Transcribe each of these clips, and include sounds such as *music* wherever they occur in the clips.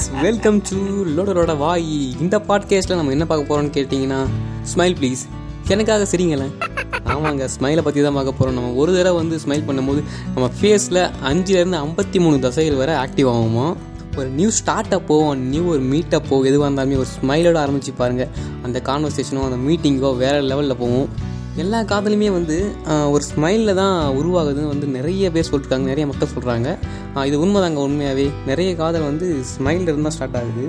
Friends welcome to லோடரோட வாய் இந்த பாட்காஸ்ட்டில் நம்ம என்ன பார்க்க போகிறோம்னு கேட்டிங்கன்னா ஸ்மைல் ப்ளீஸ் எனக்காக சரிங்களேன் ஆமாங்க ஸ்மைலை பற்றி தான் பார்க்க போகிறோம் நம்ம ஒரு தடவை வந்து ஸ்மைல் பண்ணும்போது நம்ம ஃபேஸில் அஞ்சுலேருந்து ஐம்பத்தி மூணு தசைகள் வரை ஆக்டிவ் ஆகுமா? ஒரு நியூ ஸ்டார்ட் அப்போ நியூ ஒரு மீட் அப்போ எதுவாக இருந்தாலுமே ஒரு ஸ்மைலோட ஆரம்பிச்சு பாருங்கள் அந்த கான்வர்சேஷனோ அந்த மீட்டிங்கோ வேறு லெவலில் போகும். எல்லா காதலுமே வந்து ஒரு ஸ்மைலில் தான் உருவாகுதுன்னு வந்து நிறைய பேர் சொல்லிருக்காங்க நிறைய மக்கள் சொல்கிறாங்க இது உண்மைதாங்க உண்மையாகவே நிறைய காதல் வந்து ஸ்மைலில் இருந்தால் ஸ்டார்ட் ஆகுது.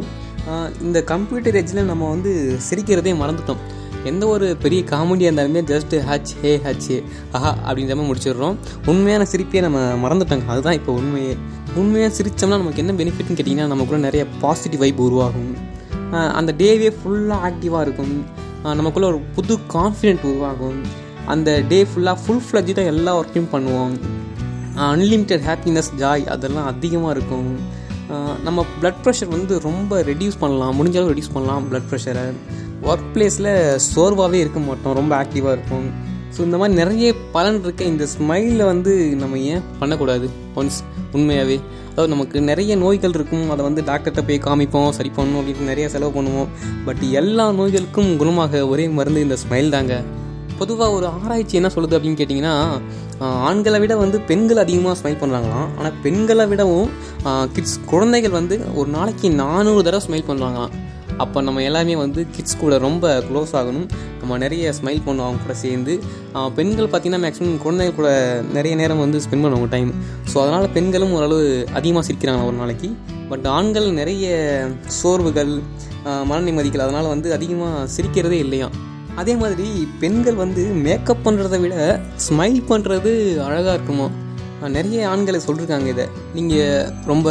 இந்த கம்ப்யூட்டர் ஏஜில் நம்ம வந்து சிரிக்கிறதே மறந்துட்டோம். எந்த ஒரு பெரிய காமெடியாக இருந்தாலுமே ஜஸ்ட் ஹச் ஹே ஹச் ஹே ஆஹா அப்படின்ற மாதிரி முடிச்சிடுறோம். உண்மையான சிரிப்பையே நம்ம மறந்துட்டோங்க. அதுதான் இப்போ உண்மையே. உண்மையாக சிரித்தோம்னா நமக்கு என்ன பெனிஃபிட்னு கேட்டிங்கன்னா நமக்குள்ளே நிறைய பாசிட்டிவ் வைப் உருவாகும். அந்த டேவே ஃபுல்லாக ஆக்டிவாக இருக்கும். நமக்குள்ளே ஒரு புது கான்ஃபிடென்ட் உருவாகும். அந்த டே ஃபுல்லாக ஃபுல் தான் எல்லா ஒர்க்கையும் பண்ணுவோம். அன்லிமிட்டெட் ஹாப்பினஸ் ஜாய் அதெல்லாம் அதிகமாக இருக்கும். நம்ம பிளட் ப்ரெஷர் வந்து ரொம்ப ரெடியூஸ் பண்ணலாம். முடிஞ்ச அளவு ரெடியூஸ் பண்ணலாம் பிளட் ப்ரெஷரை ஒர்க் பிளேஸில் சோர்வாகவே இருக்க மாட்டோம். ரொம்ப ஆக்டிவாக இருக்கும் ஸோ இந்த மாதிரி நிறைய பலன் இருக்க. இந்த ஸ்மைலில் வந்து நம்ம ஏன் பண்ணக்கூடாது? ஒன்ஸ் உண்மையாகவே அதாவது நமக்கு நிறைய நோய்கள் இருக்கும். அதை வந்து டாக்டர்கிட்ட போய் காமிப்போம். சரி பண்ணணும் அப்படின்ட்டு நிறைய செலவு பண்ணுவோம். பட் எல்லா நோய்களுக்கும் குணமாக ஒரே மருந்து இந்த ஸ்மைல் தாங்க. பொதுவாக ஒரு ஆராய்ச்சி என்ன சொல்லுது அப்படின்னு கேட்டிங்கன்னா ஆண்களை விட வந்து பெண்கள் அதிகமாக ஸ்மைல் பண்ணுறாங்களாம் ஆனால் பெண்களை விடவும் கிட்ஸ் குழந்தைகள் வந்து ஒரு நாளைக்கு நானூறு தடவை ஸ்மைல் பண்ணுறாங்களாம் அப்போ நம்ம எல்லாமே வந்து கிட்ஸ் கூட ரொம்ப க்ளோஸ் ஆகணும். நம்ம நிறைய ஸ்மைல் பண்ணணும் அவங்க கூட சேர்ந்து. பெண்கள் பார்த்திங்கன்னா மேக்ஸிமம் குழந்தைகள் கூட நிறைய நேரம் வந்து ஸ்பெண்ட் பண்ணுவாங்க டைம் ஸோ அதனால் பெண்களும் ஓரளவு அதிகமாக சிரிக்கிறாங்க ஒரு நாளைக்கு. பட் ஆண்கள் நிறைய சோர்வுகள் மன நிம்மதிகள் அதனால் வந்து அதிகமாக சிரிக்கிறதே இல்லையாம். அதே மாதிரி பெண்கள் வந்து மேக்கப் பண்ணுறதை விட ஸ்மைல் பண்ணுறது அழகாக இருக்குமோ? நிறைய ஆண்களை சொல்லியிருக்காங்க இதை. நீங்கள் ரொம்ப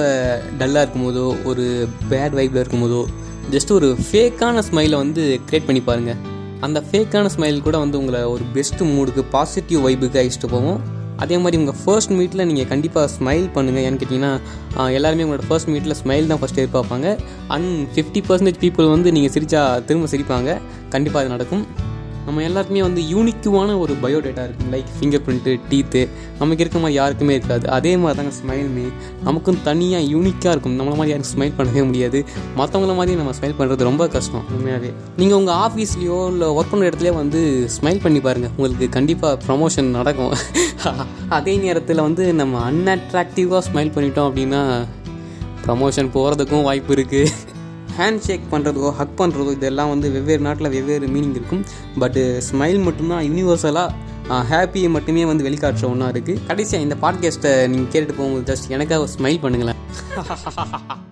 டல்லாக இருக்கும்போதோ ஒரு பேட் வைப்பில் இருக்கும்போதோ ஜஸ்ட் ஒரு ஃபேக்கான ஸ்மைலை வந்து க்ரியேட் பண்ணி பாருங்கள் அந்த ஃபேக்கான ஸ்மைல் கூட வந்து உங்களை ஒரு பெஸ்ட் மூடுக்கு பாசிட்டிவ் வைப்புக்கு அழிச்சிட்டு போவோம் அதே மாதிரி உங்கள் ஃபர்ஸ்ட் மீட்டில் நீங்கள் கண்டிப்பாக ஸ்மைல் பண்ணுங்கள் ஏன்னு கேட்டிங்கன்னா எல்லாருமே உங்களோட ஃபர்ஸ்ட் மீட்டில் ஸ்மைல் தான் ஃபஸ்ட் எதிர்பார்ப்பாங்க. அண்ட் ஃபிஃப்டி பர்சன்டேஜ் பீப்புள் வந்து நீங்கள் சிரித்தா திரும்ப சிரிப்பாங்க. கண்டிப்பாக அது நடக்கும். நம்ம எல்லாருக்குமே வந்து யூனிக்குவான ஒரு பயோடேட்டா இருக்கும் லைக் ஃபிங்கர் பிரிண்ட்டு டீத்து நமக்கு இருக்க மாதிரி யாருக்குமே இருக்காது. அதே மாதிரி தாங்க ஸ்மைலுமே நமக்கும் தனியாக யூனிக்காக இருக்கும். நம்மள மாதிரி யாரும் ஸ்மைல் பண்ணவே முடியாது. மற்றவங்கள மாதிரி நம்ம ஸ்மைல் பண்ணுறது ரொம்ப கஷ்டம் உண்மையாகவே நீங்கள் உங்கள் ஆஃபீஸ்லேயோ இல்லை ஒர்க் பண்ணுற இடத்துலையோ வந்து ஸ்மைல் பண்ணி பாருங்கள் உங்களுக்கு கண்டிப்பாக ப்ரமோஷன் நடக்கும். *laughs* அதே நேரத்தில் வந்து நம்ம அன்அட்ராக்டிவாக ஸ்மைல் பண்ணிட்டோம் அப்படின்னா ப்ரமோஷன் போகிறதுக்கும் வாய்ப்பு இருக்குது ஹேண்ட் ஷேக் பண்ணுறதோ ஹக் பண்ணுறதோ இதெல்லாம் வந்து வெவ்வேறு நாட்டில் வெவ்வேறு மீனிங் இருக்கும். பட்டு ஸ்மைல் மட்டும்தான் யூனிவர்சலாக ஹாப்பியை மட்டுமே வந்து வெளிக்காட்டுற ஒன்றா இருக்குது கடைசியாக இந்த பாட்காஸ்ட்டை நீங்கள் கேட்டுட்டு போகும்போது ஜஸ்ட் எனக்காக ஸ்மைல் பண்ணுங்களேன். *laughs*